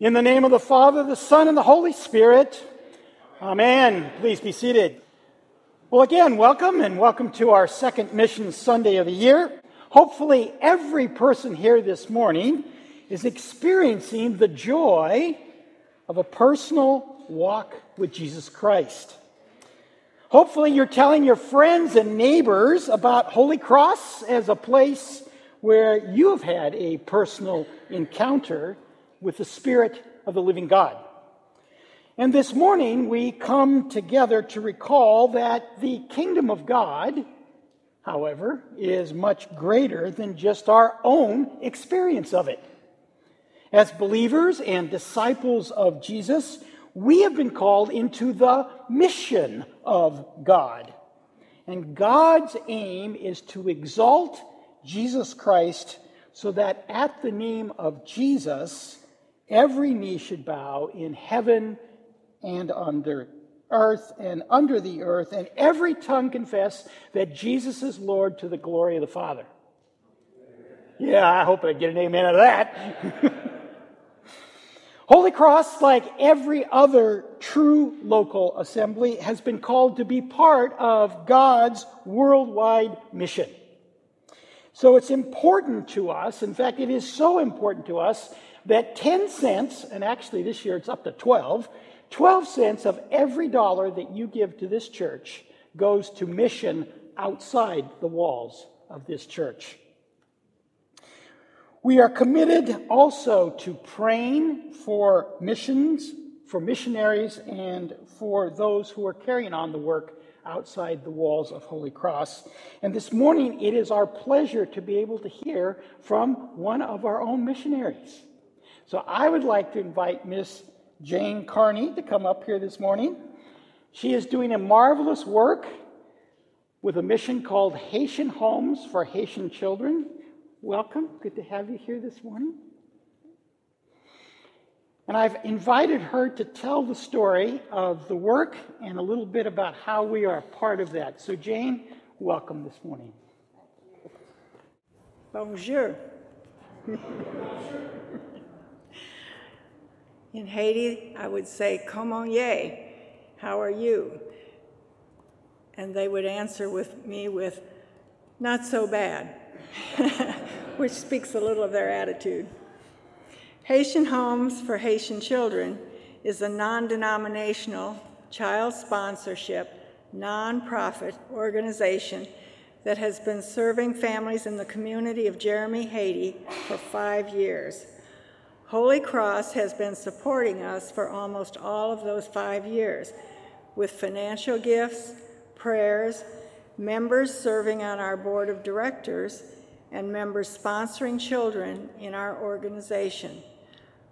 In the name of the Father, the Son, and the Holy Spirit. Amen. Please be seated. Well, again, welcome and welcome to our second Mission Sunday of the year. Hopefully, every person here this morning is experiencing the joy of a personal walk with Jesus Christ. Hopefully, you're telling your friends and neighbors about Holy Cross as a place where you have had a personal encounter with the Spirit of the living God. And this morning, we come together to recall that the kingdom of God, however, is much greater than just our own experience of it. As believers and disciples of Jesus, we have been called into the mission of God. And God's aim is to exalt Jesus Christ so that at the name of Jesus, every knee should bow in heaven and under earth and under the earth, and every tongue confess that Jesus is Lord to the glory of the Father. Yeah, I hope I get an amen out of that. Holy Cross, like every other true local assembly, has been called to be part of God's worldwide mission. So it's important to us, in fact, it is so important to us that 10 cents, and actually this year it's up to 12, 12 cents of every dollar that you give to this church goes to mission outside the walls of this church. We are committed also to praying for missions, for missionaries, and for those who are carrying on the work outside the walls of Holy Cross. And this morning, it is our pleasure to be able to hear from one of our own missionaries. So I would like to invite Miss Jane Carney to come up here this morning. She is doing a marvelous work with a mission called Haitian Homes for Haitian Children. Welcome. Good to have you here this morning. And I've invited her to tell the story of the work and a little bit about how we are a part of that. So, Jane, welcome this morning. Bonjour. In Haiti, I would say, Comment ye? How are you? And they would answer with me with, Not so bad, which speaks a little of their attitude. Haitian Homes for Haitian Children is a non denominational, child sponsorship, nonprofit organization that has been serving families in the community of Jérémie, Haiti for five years. Holy Cross has been supporting us for almost all of those five years with financial gifts, prayers, members serving on our board of directors, and members sponsoring children in our organization.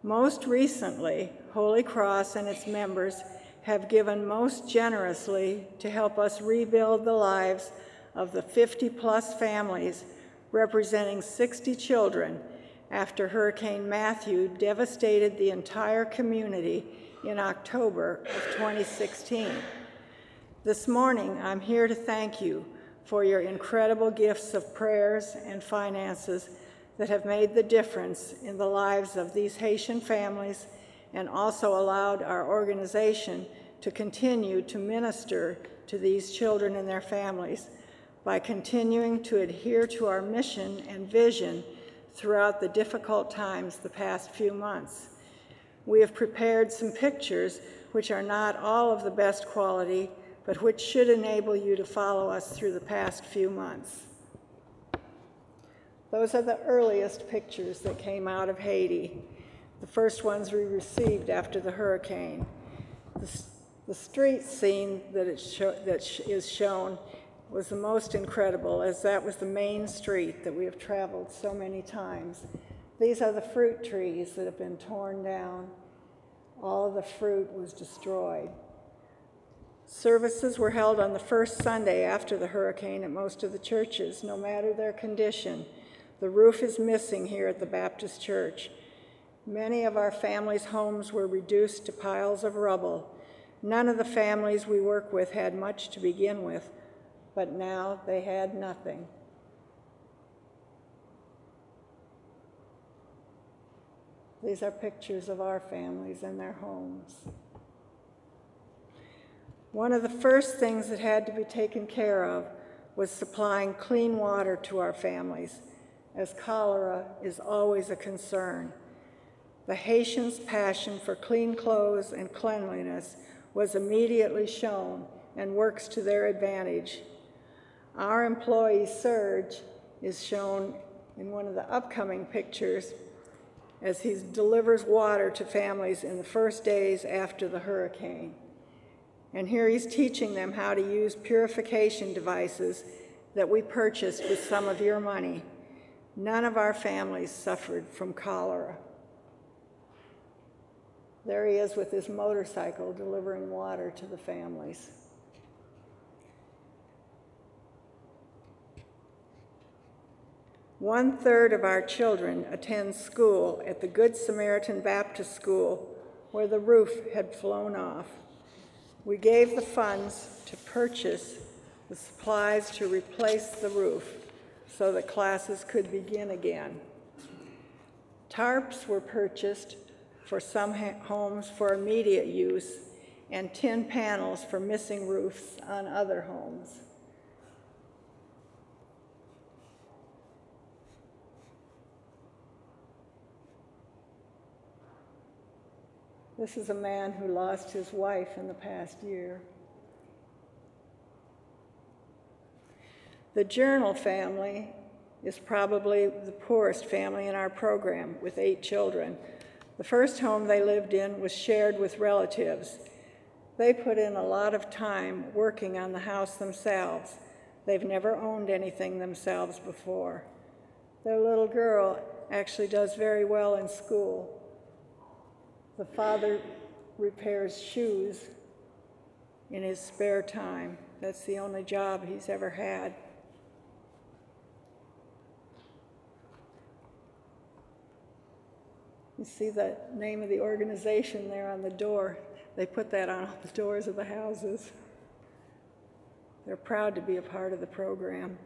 Most recently, Holy Cross and its members have given most generously to help us rebuild the lives of the 50 plus families representing 60 children after Hurricane Matthew devastated the entire community in October of 2016. This morning, I'm here to thank you for your incredible gifts of prayers and finances that have made the difference in the lives of these Haitian families and also allowed our organization to continue to minister to these children and their families by continuing to adhere to our mission and vision throughout the difficult times the past few months. We have prepared some pictures which are not all of the best quality, but which should enable you to follow us through the past few months. Those are the earliest pictures that came out of Haiti, the first ones we received after the hurricane. The, the street scene that, show, that is shown was the most incredible, as that was the main street that we have traveled so many times. These are the fruit trees that have been torn down. All the fruit was destroyed. Services were held on the first Sunday after the hurricane at most of the churches, no matter their condition. The roof is missing here at the Baptist Church. Many of our families' homes were reduced to piles of rubble. None of the families we work with had much to begin with, but now they had nothing. These are pictures of our families and their homes. One of the first things that had to be taken care of was supplying clean water to our families, as cholera is always a concern. The Haitians' passion for clean clothes and cleanliness was immediately shown and works to their advantage. Our employee Serge is shown in one of the upcoming pictures as he delivers water to families in the first days after the hurricane. And here he's teaching them how to use purification devices that we purchased with some of your money. None of our families suffered from cholera. There he is with his motorcycle delivering water to the families. One third of our children attend school at the Good Samaritan Baptist School where the roof had flown off. We gave the funds to purchase the supplies to replace the roof so that classes could begin again. Tarps were purchased for some homes for immediate use and tin panels for missing roofs on other homes. This is a man who lost his wife in the past year. The Journal family is probably the poorest family in our program with eight children. The first home they lived in was shared with relatives. They put in a lot of time working on the house themselves. They've never owned anything themselves before. Their little girl actually does very well in school. The father repairs shoes in his spare time. That's the only job he's ever had. You see the name of the organization there on the door. They put that on all the doors of the houses. They're proud to be a part of the program.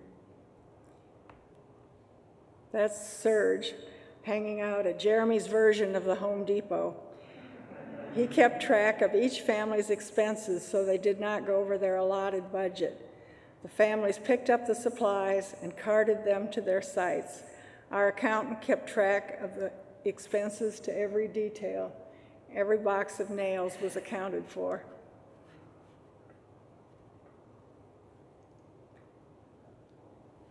That's Serge hanging out at Jérémie's version of the Home Depot. He kept track of each family's expenses so they did not go over their allotted budget. The families picked up the supplies and carted them to their sites. Our accountant kept track of the expenses to every detail. Every box of nails was accounted for.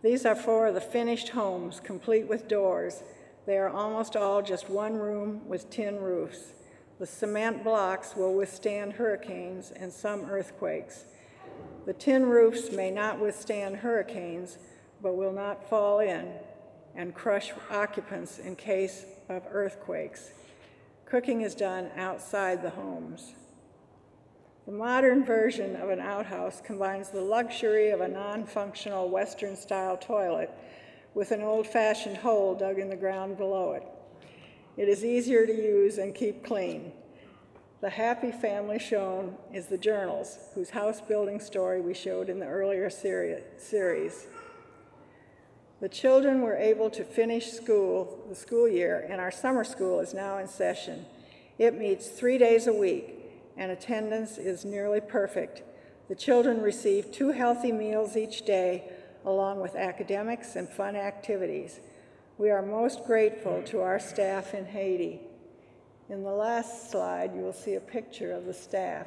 These are four of the finished homes, complete with doors. They are almost all just one room with tin roofs. The cement blocks will withstand hurricanes and some earthquakes. The tin roofs may not withstand hurricanes, but will not fall in and crush occupants in case of earthquakes. Cooking is done outside the homes. The modern version of an outhouse combines the luxury of a non functional Western style toilet with an old fashioned hole dug in the ground below it. It is easier to use and keep clean. The happy family shown is the journals, whose house building story we showed in the earlier series. The children were able to finish school, the school year, and our summer school is now in session. It meets three days a week, and attendance is nearly perfect. The children receive two healthy meals each day, along with academics and fun activities. We are most grateful to our staff in Haiti. In the last slide, you will see a picture of the staff.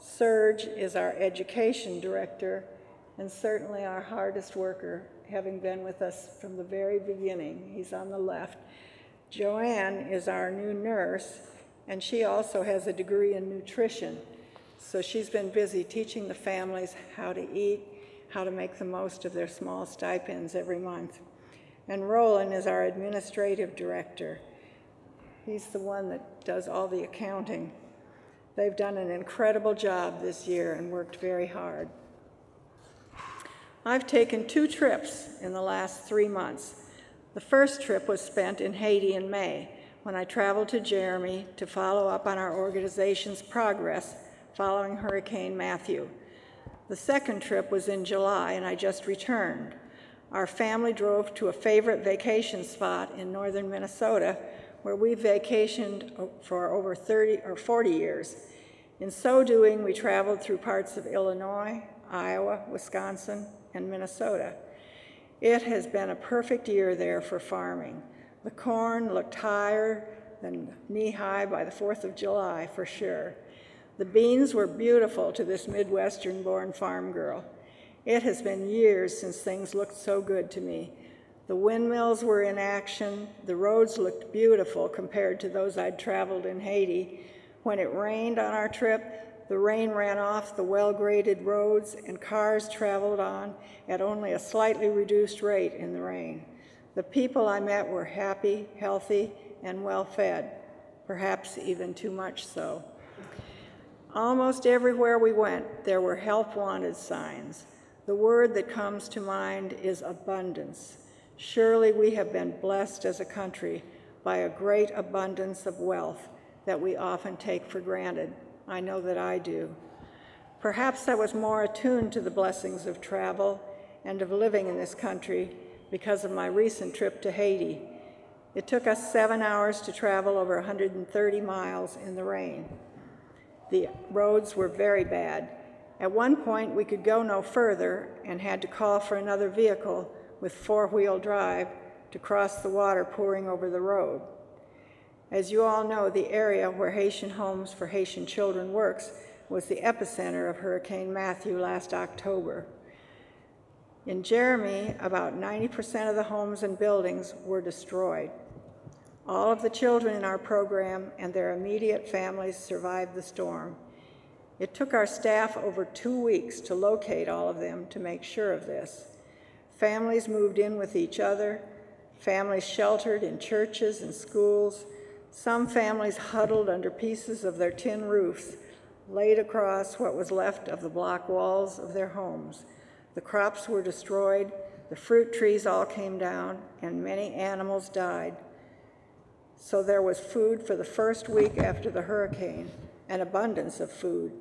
Serge is our education director and certainly our hardest worker, having been with us from the very beginning. He's on the left. Joanne is our new nurse, and she also has a degree in nutrition. So she's been busy teaching the families how to eat, how to make the most of their small stipends every month. And Roland is our administrative director. He's the one that does all the accounting. They've done an incredible job this year and worked very hard. I've taken two trips in the last three months. The first trip was spent in Haiti in May when I traveled to Jérémie to follow up on our organization's progress following Hurricane Matthew. The second trip was in July and I just returned. Our family drove to a favorite vacation spot in northern Minnesota where we vacationed for over 30 or 40 years. In so doing, we traveled through parts of Illinois, Iowa, Wisconsin, and Minnesota. It has been a perfect year there for farming. The corn looked higher than knee high by the 4th of July, for sure. The beans were beautiful to this Midwestern born farm girl. It has been years since things looked so good to me. The windmills were in action. The roads looked beautiful compared to those I'd traveled in Haiti. When it rained on our trip, the rain ran off the well graded roads and cars traveled on at only a slightly reduced rate in the rain. The people I met were happy, healthy, and well fed, perhaps even too much so. Almost everywhere we went, there were help wanted signs. The word that comes to mind is abundance. Surely we have been blessed as a country by a great abundance of wealth that we often take for granted. I know that I do. Perhaps I was more attuned to the blessings of travel and of living in this country because of my recent trip to Haiti. It took us seven hours to travel over 130 miles in the rain. The roads were very bad, at one point, we could go no further and had to call for another vehicle with four wheel drive to cross the water pouring over the road. As you all know, the area where Haitian Homes for Haitian Children works was the epicenter of Hurricane Matthew last October. In Jérémie, about 90% of the homes and buildings were destroyed. All of the children in our program and their immediate families survived the storm. It took our staff over two weeks to locate all of them to make sure of this. Families moved in with each other, families sheltered in churches and schools, some families huddled under pieces of their tin roofs laid across what was left of the block walls of their homes. The crops were destroyed, the fruit trees all came down, and many animals died. So there was food for the first week after the hurricane, an abundance of food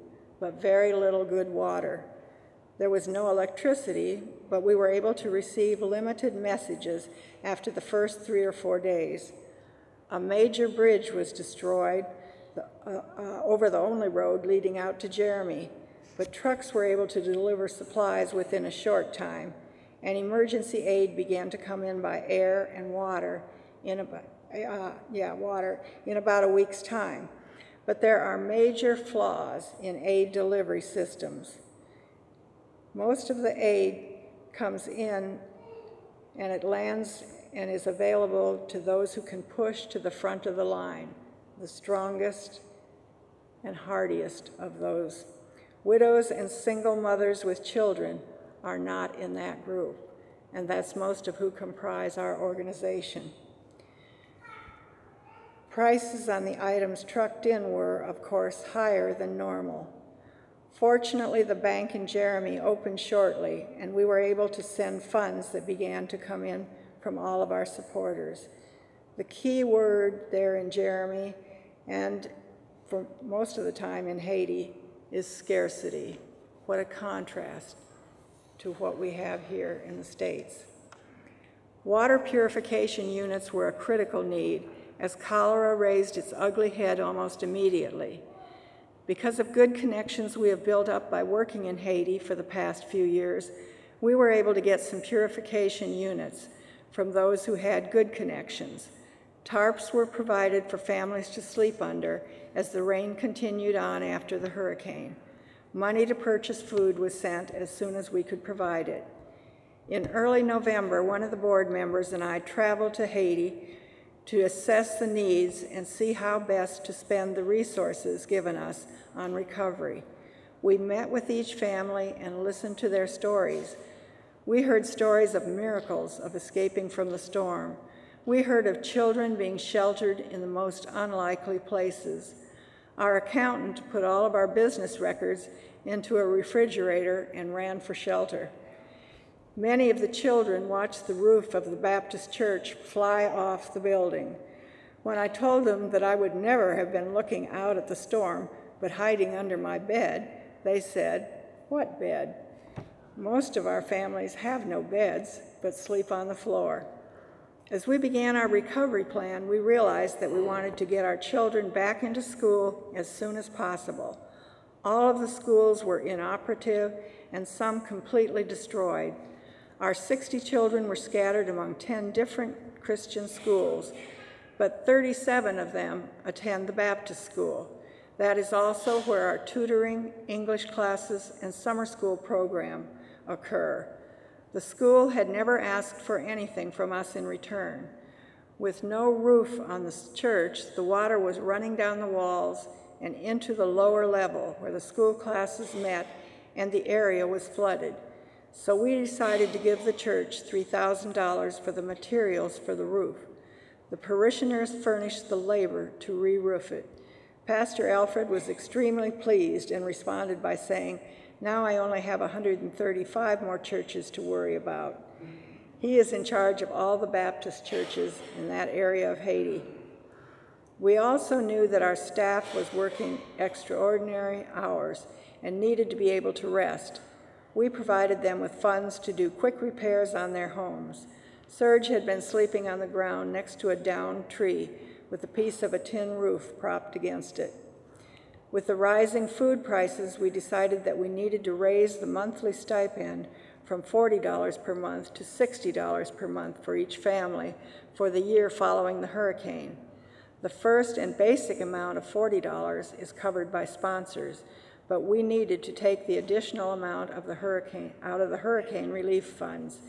but very little good water. There was no electricity, but we were able to receive limited messages after the first three or four days. A major bridge was destroyed uh, uh, over the only road leading out to Jérémie, but trucks were able to deliver supplies within a short time, and emergency aid began to come in by air and water in about, uh, yeah, water in about a week's time. But there are major flaws in aid delivery systems. Most of the aid comes in and it lands and is available to those who can push to the front of the line, the strongest and hardiest of those. Widows and single mothers with children are not in that group, and that's most of who comprise our organization. Prices on the items trucked in were, of course, higher than normal. Fortunately, the bank in Jérémie opened shortly, and we were able to send funds that began to come in from all of our supporters. The key word there in Jérémie, and for most of the time in Haiti, is scarcity. What a contrast to what we have here in the States. Water purification units were a critical need as cholera raised its ugly head almost immediately. Because of good connections we have built up by working in Haiti for the past few years, we were able to get some purification units from those who had good connections. Tarps were provided for families to sleep under as the rain continued on after the hurricane. Money to purchase food was sent as soon as we could provide it. In early November, one of the board members and I traveled to Haiti to assess the needs and see how best to spend the resources given us on recovery. We met with each family and listened to their stories. We heard stories of miracles of escaping from the storm. We heard of children being sheltered in the most unlikely places. Our accountant put all of our business records into a refrigerator and ran for shelter. Many of the children watched the roof of the Baptist church fly off the building. When I told them that I would never have been looking out at the storm, but hiding under my bed, they said, What bed? Most of our families have no beds, but sleep on the floor. As we began our recovery plan, we realized that we wanted to get our children back into school as soon as possible. All of the schools were inoperative and some completely destroyed. Our 60 children were scattered among 10 different Christian schools, but 37 of them attend the Baptist school. That is also where our tutoring, English classes, and summer school program occur. The school had never asked for anything from us in return. With no roof on the church, the water was running down the walls and into the lower level where the school classes met, and the area was flooded. So we decided to give the church $3,000 for the materials for the roof. The parishioners furnished the labor to re roof it. Pastor Alfred was extremely pleased and responded by saying, Now I only have 135 more churches to worry about. He is in charge of all the Baptist churches in that area of Haiti. We also knew that our staff was working extraordinary hours and needed to be able to rest. We provided them with funds to do quick repairs on their homes. Serge had been sleeping on the ground next to a downed tree with a piece of a tin roof propped against it. With the rising food prices, we decided that we needed to raise the monthly stipend from $40 per month to $60 per month for each family for the year following the hurricane. The first and basic amount of $40 is covered by sponsors, but we needed to take the additional amount of the hurricane out of the hurricane relief funds.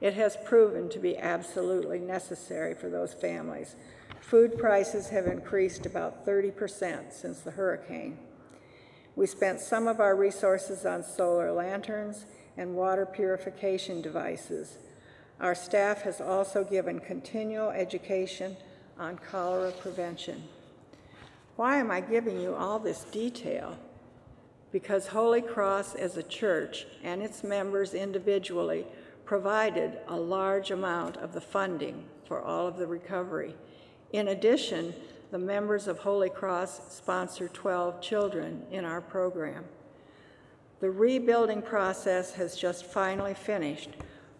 It has proven to be absolutely necessary for those families Food prices have increased about 30% since the hurricane. We spent some of our resources on solar lanterns and water purification devices. Our staff has also given continual education on cholera prevention. Why am I giving you all this detail? Because Holy Cross as a church and its members individually provided a large amount of the funding for all of the recovery. In addition, the members of Holy Cross sponsor 12 children in our program. The rebuilding process has just finally finished.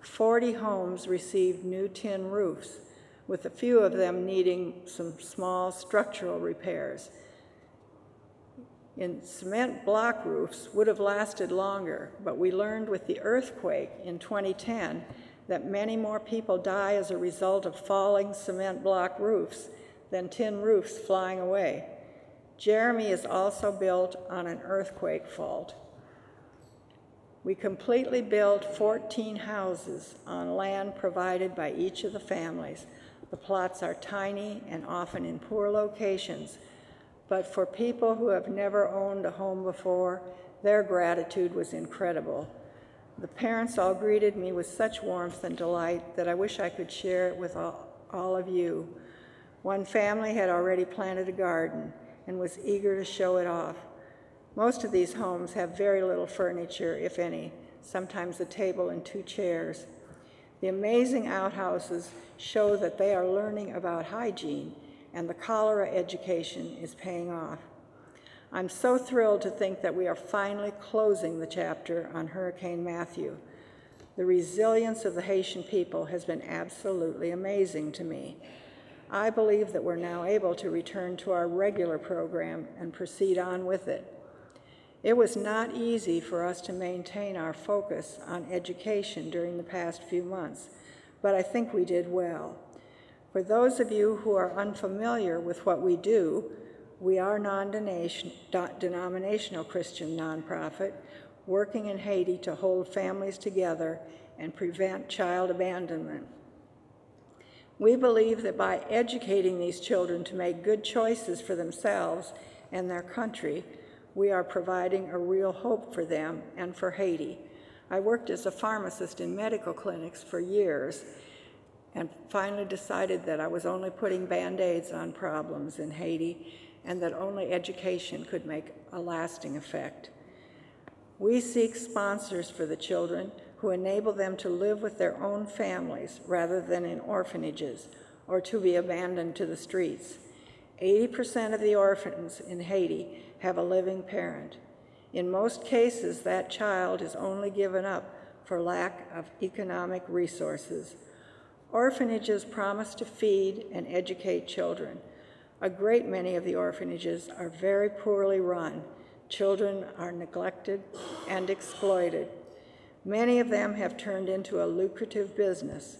40 homes received new tin roofs, with a few of them needing some small structural repairs. In cement block roofs would have lasted longer, but we learned with the earthquake in 2010 that many more people die as a result of falling cement block roofs than tin roofs flying away. Jérémie is also built on an earthquake fault. We completely built 14 houses on land provided by each of the families. The plots are tiny and often in poor locations, but for people who have never owned a home before, their gratitude was incredible. The parents all greeted me with such warmth and delight that I wish I could share it with all, all of you. One family had already planted a garden and was eager to show it off. Most of these homes have very little furniture, if any, sometimes a table and two chairs. The amazing outhouses show that they are learning about hygiene, and the cholera education is paying off. I'm so thrilled to think that we are finally closing the chapter on Hurricane Matthew. The resilience of the Haitian people has been absolutely amazing to me. I believe that we're now able to return to our regular program and proceed on with it. It was not easy for us to maintain our focus on education during the past few months, but I think we did well. For those of you who are unfamiliar with what we do, we are non-denominational Christian nonprofit working in Haiti to hold families together and prevent child abandonment. We believe that by educating these children to make good choices for themselves and their country, we are providing a real hope for them and for Haiti. I worked as a pharmacist in medical clinics for years and finally decided that I was only putting band aids on problems in Haiti and that only education could make a lasting effect. We seek sponsors for the children who enable them to live with their own families rather than in orphanages or to be abandoned to the streets. 80% of the orphans in Haiti have a living parent. In most cases, that child is only given up for lack of economic resources. Orphanages promise to feed and educate children. A great many of the orphanages are very poorly run. Children are neglected and exploited. Many of them have turned into a lucrative business.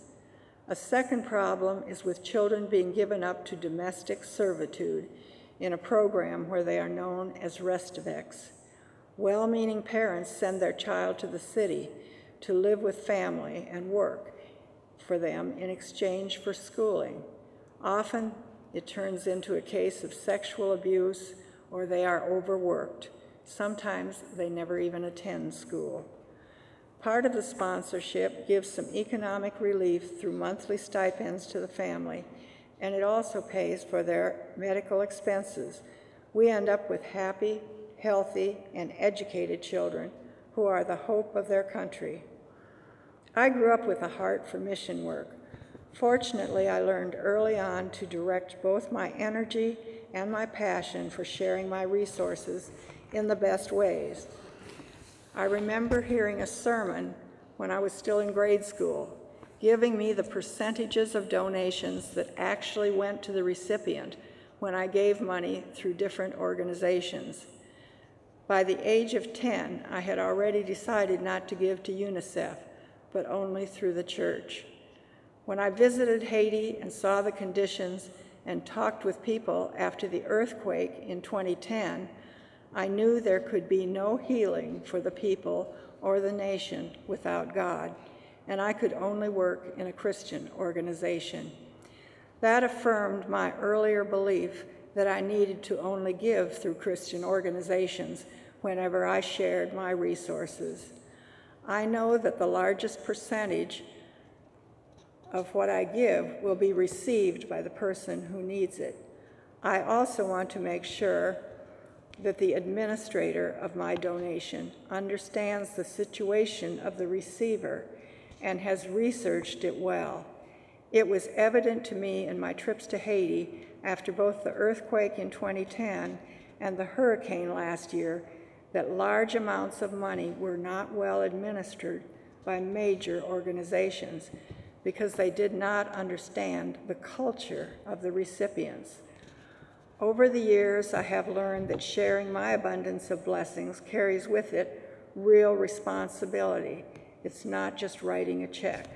A second problem is with children being given up to domestic servitude in a program where they are known as restaveks. Well meaning parents send their child to the city to live with family and work for them in exchange for schooling. Often it turns into a case of sexual abuse or they are overworked. Sometimes they never even attend school. Part of the sponsorship gives some economic relief through monthly stipends to the family, and it also pays for their medical expenses. We end up with happy, healthy, and educated children who are the hope of their country. I grew up with a heart for mission work. Fortunately, I learned early on to direct both my energy and my passion for sharing my resources in the best ways. I remember hearing a sermon when I was still in grade school, giving me the percentages of donations that actually went to the recipient when I gave money through different organizations. By the age of 10, I had already decided not to give to UNICEF, but only through the church. When I visited Haiti and saw the conditions and talked with people after the earthquake in 2010, I knew there could be no healing for the people or the nation without God, and I could only work in a Christian organization. That affirmed my earlier belief that I needed to only give through Christian organizations whenever I shared my resources. I know that the largest percentage of what I give will be received by the person who needs it. I also want to make sure that the administrator of my donation understands the situation of the receiver and has researched it well. It was evident to me in my trips to Haiti after both the earthquake in 2010 and the hurricane last year that large amounts of money were not well administered by major organizations because they did not understand the culture of the recipients. Over the years, I have learned that sharing my abundance of blessings carries with it real responsibility. It's not just writing a check.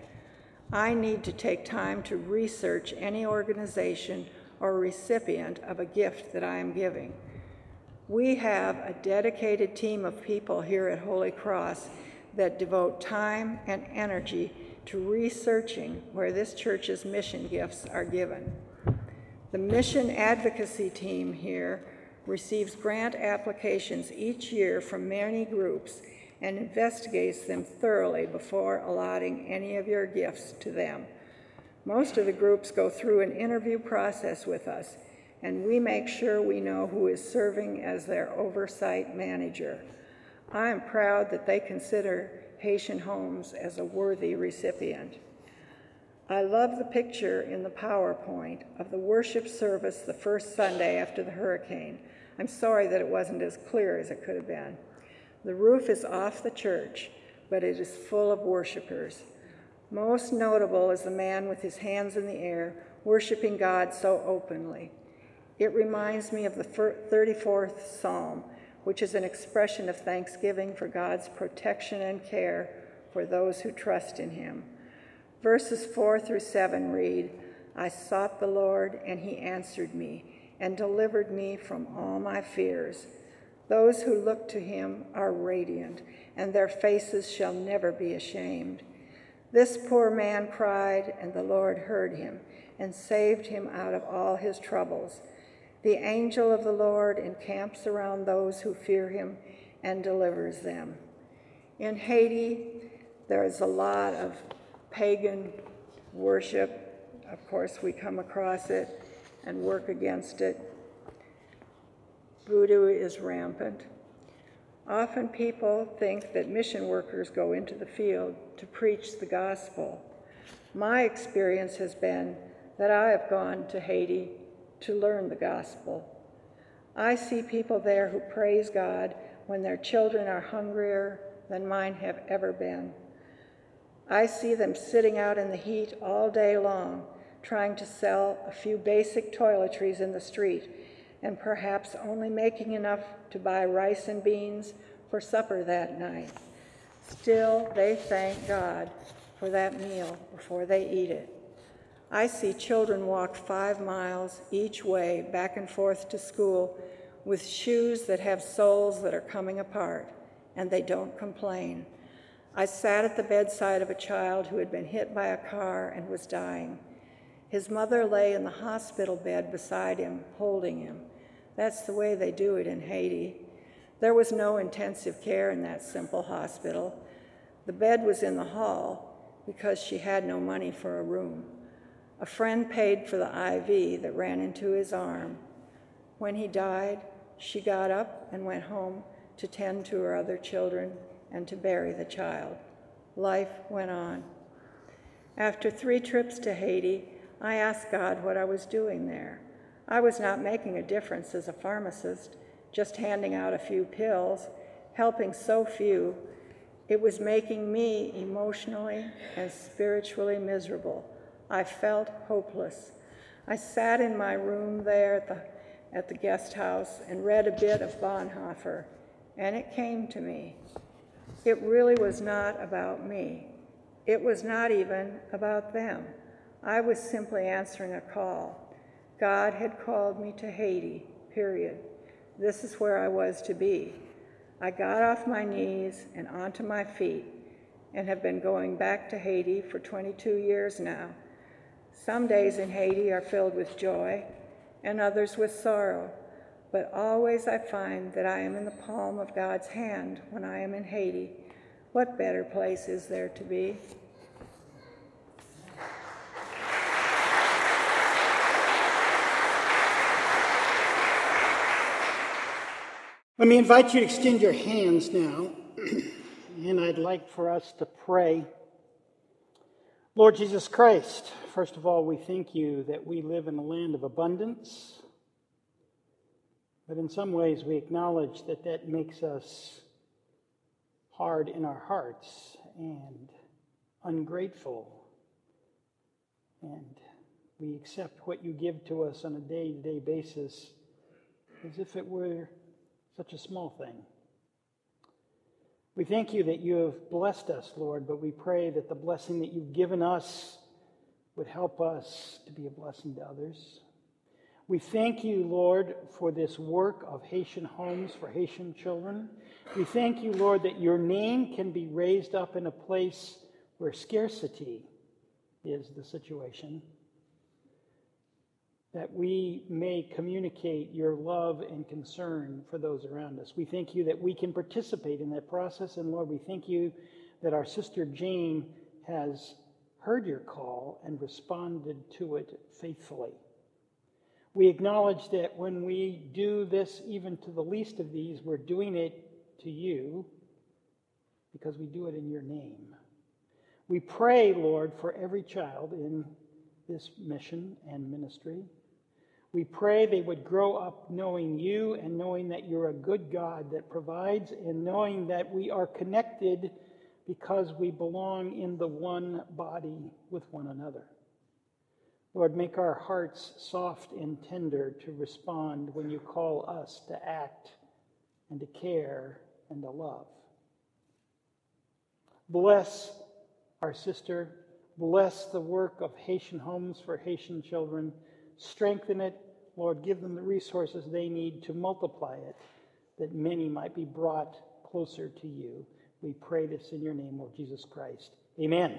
I need to take time to research any organization or recipient of a gift that I am giving. We have a dedicated team of people here at Holy Cross that devote time and energy to researching where this church's mission gifts are given. The mission advocacy team here receives grant applications each year from many groups and investigates them thoroughly before allotting any of your gifts to them. Most of the groups go through an interview process with us, and we make sure we know who is serving as their oversight manager. I am proud that they consider Haitian Homes as a worthy recipient. I love the picture in the PowerPoint of the worship service the first Sunday after the hurricane. I'm sorry that it wasn't as clear as it could have been. The roof is off the church, but it is full of worshipers. Most notable is the man with his hands in the air, worshiping God so openly. It reminds me of the 34th Psalm, which is an expression of thanksgiving for God's protection and care for those who trust in him. Verses 4 through 7 read I sought the Lord, and he answered me and delivered me from all my fears. Those who look to him are radiant, and their faces shall never be ashamed. This poor man cried, and the Lord heard him and saved him out of all his troubles. The angel of the Lord encamps around those who fear him and delivers them. In Haiti, there is a lot of pagan worship. Of course, we come across it and work against it. Voodoo is rampant. Often people think that mission workers go into the field to preach the gospel. My experience has been that I have gone to Haiti to learn the gospel. I see people there who praise God when their children are hungrier than mine have ever been. I see them sitting out in the heat all day long, trying to sell a few basic toiletries in the street, and perhaps only making enough to buy rice and beans for supper that night. Still, they thank God for that meal before they eat it. I see children walk five miles each way back and forth to school with shoes that have soles that are coming apart, and they don't complain. I sat at the bedside of a child who had been hit by a car and was dying. His mother lay in the hospital bed beside him, holding him. That's the way they do it in Haiti. There was no intensive care in that simple hospital. The bed was in the hall because she had no money for a room. A friend paid for the IV that ran into his arm. When he died, she got up and went home to tend to her other children and to bury the child. Life went on. After three trips to Haiti, I asked God what I was doing there. I was not making a difference as a pharmacist, just handing out a few pills, helping so few. It was making me emotionally and spiritually miserable. I felt hopeless. I sat in my room there at the, at the guest house and read a bit of Bonhoeffer, and it came to me. It really was not about me. It was not even about them. I was simply answering a call. God had called me to Haiti, period. This is where I was to be. I got off my knees and onto my feet and have been going back to Haiti for 22 years now. Some days in Haiti are filled with joy and others with sorrow, but always I find that I am in the palm of God's hand when I am in Haiti. What better place is there to be? Let me invite you to extend your hands now, and I'd like for us to pray. Lord Jesus Christ, first of all, we thank you that we live in a land of abundance, but in some ways we acknowledge that that makes us hard in our hearts and ungrateful. And we accept what you give to us on a day to day basis as if it were such a small thing. We thank you that you have blessed us, Lord, but we pray that the blessing that you've given us would help us to be a blessing to others. We thank you, Lord, for this work of Haitian homes for Haitian children. We thank you, Lord, that your name can be raised up in a place where scarcity is the situation that we may communicate your love and concern for those around us. We thank you that we can participate in that process. And Lord, we thank you that our sister Jane has heard your call and responded to it faithfully. We acknowledge that when we do this, even to the least of these, we're doing it to you because we do it in your name. We pray, Lord, for every child in this mission and ministry. We pray they would grow up knowing you and knowing that you're a good God that provides and knowing that we are connected because we belong in the one body with one another. Lord, make our hearts soft and tender to respond when you call us to act and to care and to love. Bless our sister. Bless the work of Haitian Homes for Haitian Children. Strengthen it Lord, give them the resources they need to multiply it, that many might be brought closer to you. We pray this in your name, Lord Jesus Christ. Amen.